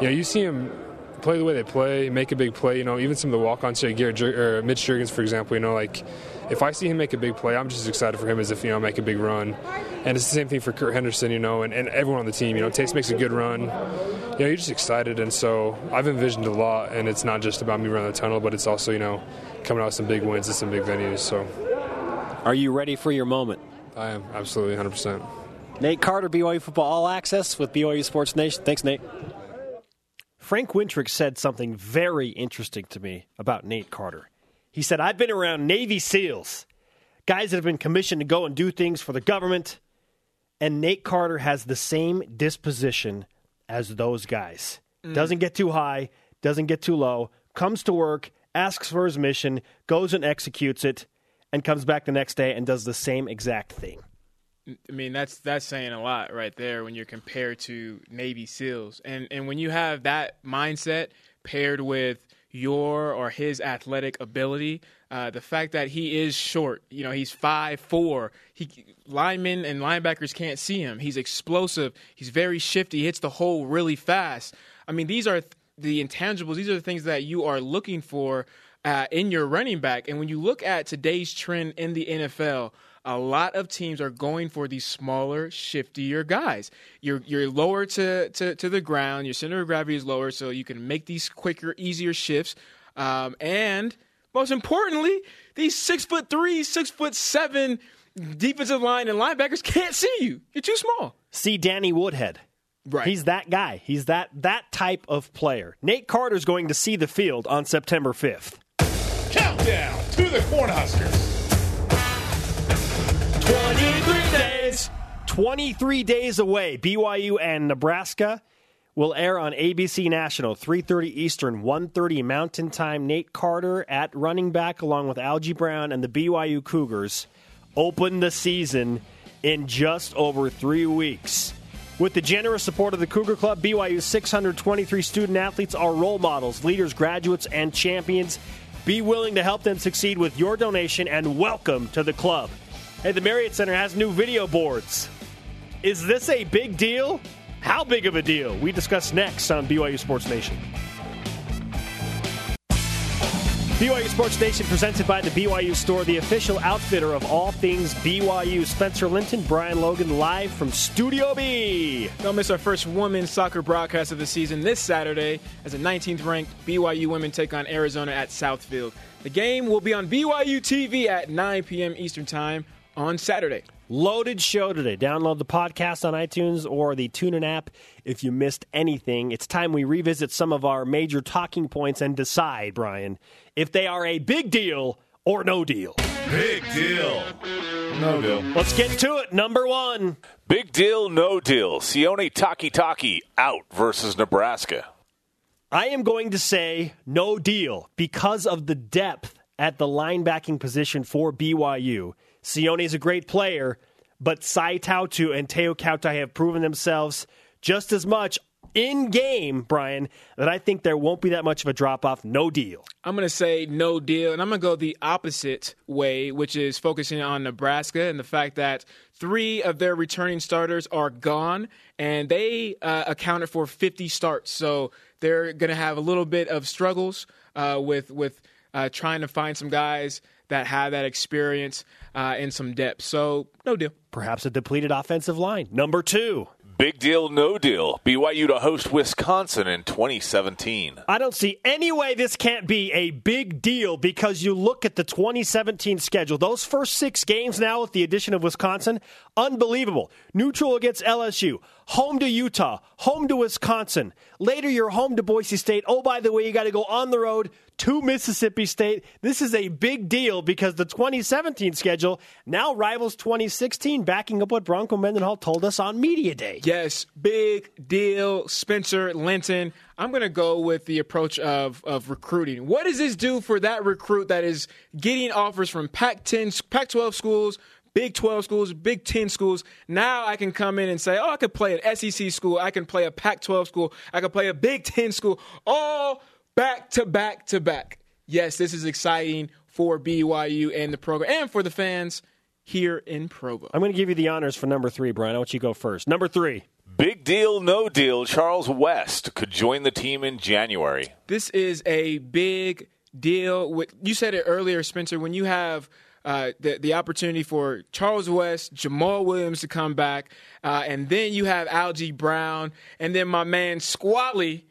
S6: you know you see them play the way they play, make a big play. You know, even some of the walk-ons, say Garrett or Mitch Juergens, for example. You know, like if I see him make a big play, I'm just as excited for him as if you know make a big run. And it's the same thing for Kurt Henderson, you know, and, and everyone on the team. You know, Takes makes a good run. You know, you're just excited, and so I've envisioned a lot. And it's not just about me running the tunnel, but it's also you know coming out with some big wins and some big venues. So,
S1: are you ready for your moment?
S6: I am absolutely 100. percent
S1: Nate Carter, BYU Football All Access with BYU Sports Nation. Thanks, Nate. Frank Wintrick said something very interesting to me about Nate Carter. He said, I've been around Navy SEALs, guys that have been commissioned to go and do things for the government, and Nate Carter has the same disposition as those guys. Mm. Doesn't get too high, doesn't get too low, comes to work, asks for his mission, goes and executes it, and comes back the next day and does the same exact thing.
S2: I mean that's that's saying a lot right there when you're compared to Navy SEALs, and and when you have that mindset paired with your or his athletic ability, uh, the fact that he is short, you know, he's five four, he linemen and linebackers can't see him. He's explosive. He's very shifty. He hits the hole really fast. I mean, these are the intangibles. These are the things that you are looking for uh, in your running back. And when you look at today's trend in the NFL a lot of teams are going for these smaller, shiftier guys. You're you're lower to, to, to the ground. Your center of gravity is lower, so you can make these quicker, easier shifts. Um, and most importantly, these six foot three, six foot seven defensive line and linebackers can't see you. You're too small.
S1: See Danny Woodhead.
S2: Right.
S1: He's that guy. He's that that type of player. Nate Carter's going to see the field on September 5th.
S3: Countdown to the Cornhuskers.
S1: 23 days. 23 days away. BYU and Nebraska will air on ABC National, 3:30 Eastern, 1:30 Mountain Time. Nate Carter at running back along with Algie Brown and the BYU Cougars open the season in just over 3 weeks. With the generous support of the Cougar Club, BYU's 623 student athletes are role models, leaders, graduates, and champions. Be willing to help them succeed with your donation and welcome to the club. Hey, the Marriott Center has new video boards. Is this a big deal? How big of a deal? We discuss next on BYU Sports Nation. BYU Sports Nation presented by the BYU Store, the official outfitter of all things BYU. Spencer Linton, Brian Logan, live from Studio B.
S2: Don't miss our first women's soccer broadcast of the season this Saturday as the 19th ranked BYU women take on Arizona at Southfield. The game will be on BYU TV at 9 p.m. Eastern Time on Saturday.
S1: Loaded show today. Download the podcast on iTunes or the TuneIn app if you missed anything. It's time we revisit some of our major talking points and decide, Brian, if they are a big deal or no deal.
S3: Big deal. No deal.
S1: Let's get to it. Number one.
S7: Big deal, no deal. Sione Takitaki out versus Nebraska.
S1: I am going to say no deal because of the depth at the linebacking position for BYU. Sione is a great player, but Sae Tautu and Teo Kautai have proven themselves just as much in game, Brian, that I think there won't be that much of a drop off. No deal.
S2: I'm going to say no deal, and I'm going to go the opposite way, which is focusing on Nebraska and the fact that three of their returning starters are gone, and they uh, accounted for 50 starts. So they're going to have a little bit of struggles uh, with with uh, trying to find some guys that have that experience uh, and some depth. So, no deal.
S1: Perhaps a depleted offensive line. Number two.
S7: Big deal, no deal. BYU to host Wisconsin in 2017.
S1: I don't see any way this can't be a big deal because you look at the 2017 schedule. Those first six games now with the addition of Wisconsin, unbelievable. Neutral against LSU, home to Utah, home to Wisconsin. Later, you're home to Boise State. Oh, by the way, you got to go on the road to Mississippi State. This is a big deal because the 2017 schedule now rivals 2016, backing up what Bronco Mendenhall told us on Media Day.
S2: Yes, big deal. Spencer Linton. I'm going to go with the approach of, of recruiting. What does this do for that recruit that is getting offers from Pac 10, Pac 12 schools, Big 12 schools, Big 10 schools. Now I can come in and say, oh, I could play an SEC school, I can play a Pac 12 school, I can play a Big 10 school, all back to back to back. Yes, this is exciting for BYU and the program and for the fans here in Provo.
S1: I'm going to give you the honors for number three, Brian. I want you to go first. Number three.
S7: Big deal, no deal. Charles West could join the team in January.
S2: This is a big deal. You said it earlier, Spencer, when you have uh, the the opportunity for Charles West, Jamaal Williams to come back, uh, and then you have Algie Brown, and then my man Squally.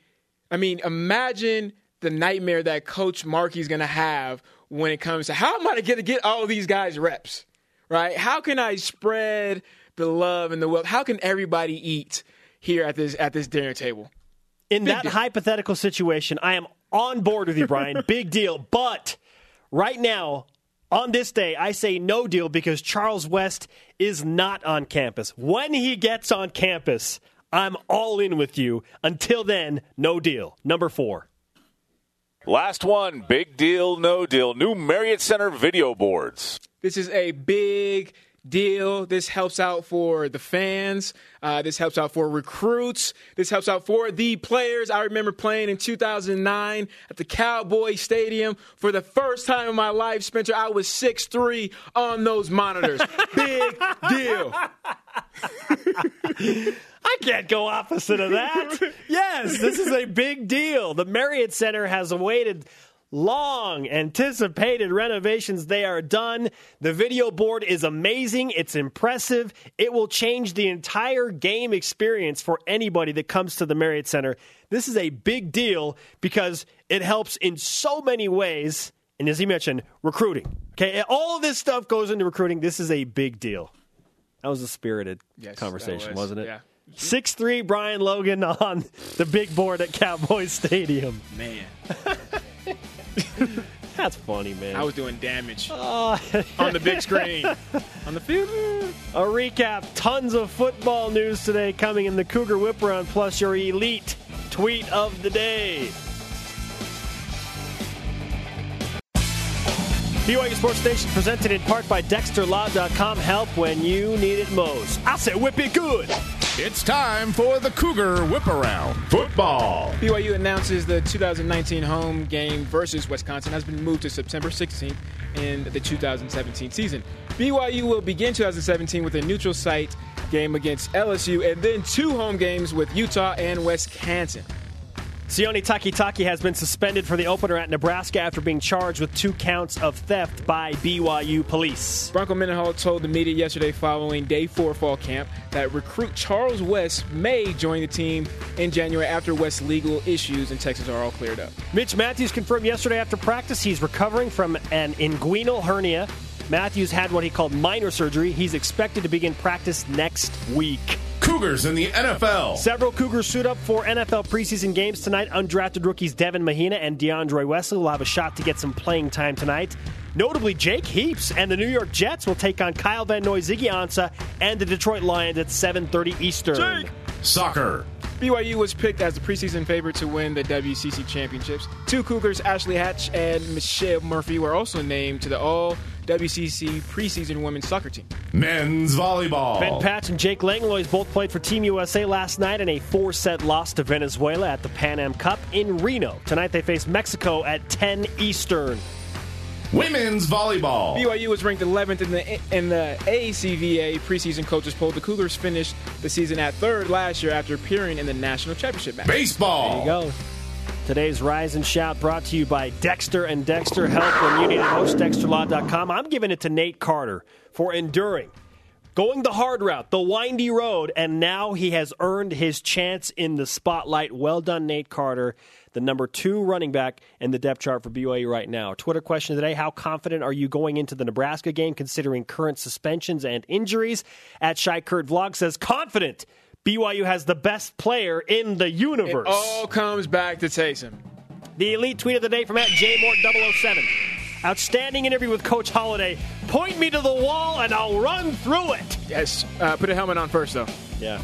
S2: I mean, imagine the nightmare that Coach Markey's going to have when it comes to how am I going to get all these guys reps, right? How can I spread the love and the wealth? How can everybody eat here at this at this dinner table?
S1: In Big that deal. hypothetical situation, I am on board with you, Brian. Big deal, but right now on this day, I say no deal because Charles West is not on campus. When he gets on campus, I'm all in with you. Until then, no deal. Number four.
S7: Last one, big deal, no deal. New Marriott Center video boards.
S2: This is a big deal. This helps out for the fans. Uh, this helps out for recruits. This helps out for the players. I remember playing in 2009 at the Cowboy Stadium for the first time in my life, Spencer. I was 6'3 on those monitors. Big deal.
S1: I can't go opposite of that. Yes, this is a big deal. The Marriott Center has awaited long anticipated renovations. They are done. The video board is amazing. It's impressive. It will change the entire game experience for anybody that comes to the Marriott Center. This is a big deal because it helps in so many ways. And as he mentioned, recruiting. Okay, all of this stuff goes into recruiting. This is a big deal. That was a spirited yes, conversation, was. not it?
S2: Yeah.
S1: Six three Brian Logan on the big board at Cowboys Stadium.
S2: Man.
S1: That's funny, man.
S2: I was doing damage uh, on the big screen. on the field.
S1: A recap. Tons of football news today coming in the Cougar Whip Around, plus your elite tweet of the day. BYU Sports Nation presented in part by DexterLaw.com. Help when you need it most. I say whip it good.
S3: It's time for the Cougar Whip Around Football.
S2: BYU announces the 2019 home game versus Wisconsin has been moved to September 16th in the 2017 season. BYU will begin 2017 with a neutral site game against LSU and then two home games with Utah and Wisconsin.
S1: Sione Takitaki has been suspended for the opener at Nebraska after being charged with two counts of theft by BYU police.
S2: Bronco Mendenhall told the media yesterday following day four fall camp that recruit Charles West may join the team in January after West's legal issues in Texas are all cleared up.
S1: Mitch Mathews confirmed yesterday after practice he's recovering from an inguinal hernia. Mathews had what he called minor surgery. He's expected to begin practice next week.
S3: Cougars in the NFL.
S1: Several Cougars suit up for NFL preseason games tonight. Undrafted rookies Devin Mahina and DeAndre Wesley will have a shot to get some playing time tonight. Notably, Jake Heaps and the New York Jets will take on Kyle Van Noy, Ziggy Ansah, and the Detroit Lions at 7:30 Eastern.
S3: Jake. Soccer.
S2: BYU was picked as the preseason favorite to win the WCC championships. Two Cougars, Ashley Hatch and Michelle Murphy, were also named to the All WCC preseason women's soccer team.
S3: Men's volleyball.
S1: Ben Patch and Jake Langlois both played for Team USA last night in a four set loss to Venezuela at the Pan Am Cup in Reno. Tonight they face Mexico at 10 Eastern.
S3: Women's volleyball.
S2: BYU was ranked 11th in the in the AVCA preseason coaches poll. The Cougars finished the season at third last year after appearing in the national championship match.
S3: Baseball.
S1: There you go. Today's Rise and Shout brought to you by Dexter and Dexter Help when you need it most. DexterLaw.com. I'm giving it to Nate Carter for enduring, going the hard route, the windy road, and now he has earned his chance in the spotlight. Well done, Nate Carter, the number two running back in the depth chart for BYU right now. Twitter question today How confident are you going into the Nebraska game considering current suspensions and injuries? At Shy Kurt Vlog says, confident. BYU has the best player in the universe.
S2: It all comes back to Taysom.
S1: The elite tweet of the day from at jmort007. Outstanding interview with Coach Holiday. Point me to the wall and I'll run through it.
S2: Yes. Uh, put a helmet on first, though.
S1: Yeah.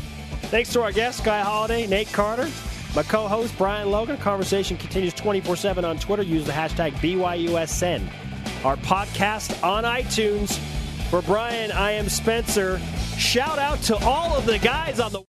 S1: Thanks to our guest, Guy Holiday, Nate Carter, my co host, Brian Logan. Conversation continues 24 7 on Twitter. Use the hashtag BYUSN. Our podcast on iTunes. For Brian, I am Spencer. Shout out to all of the guys on the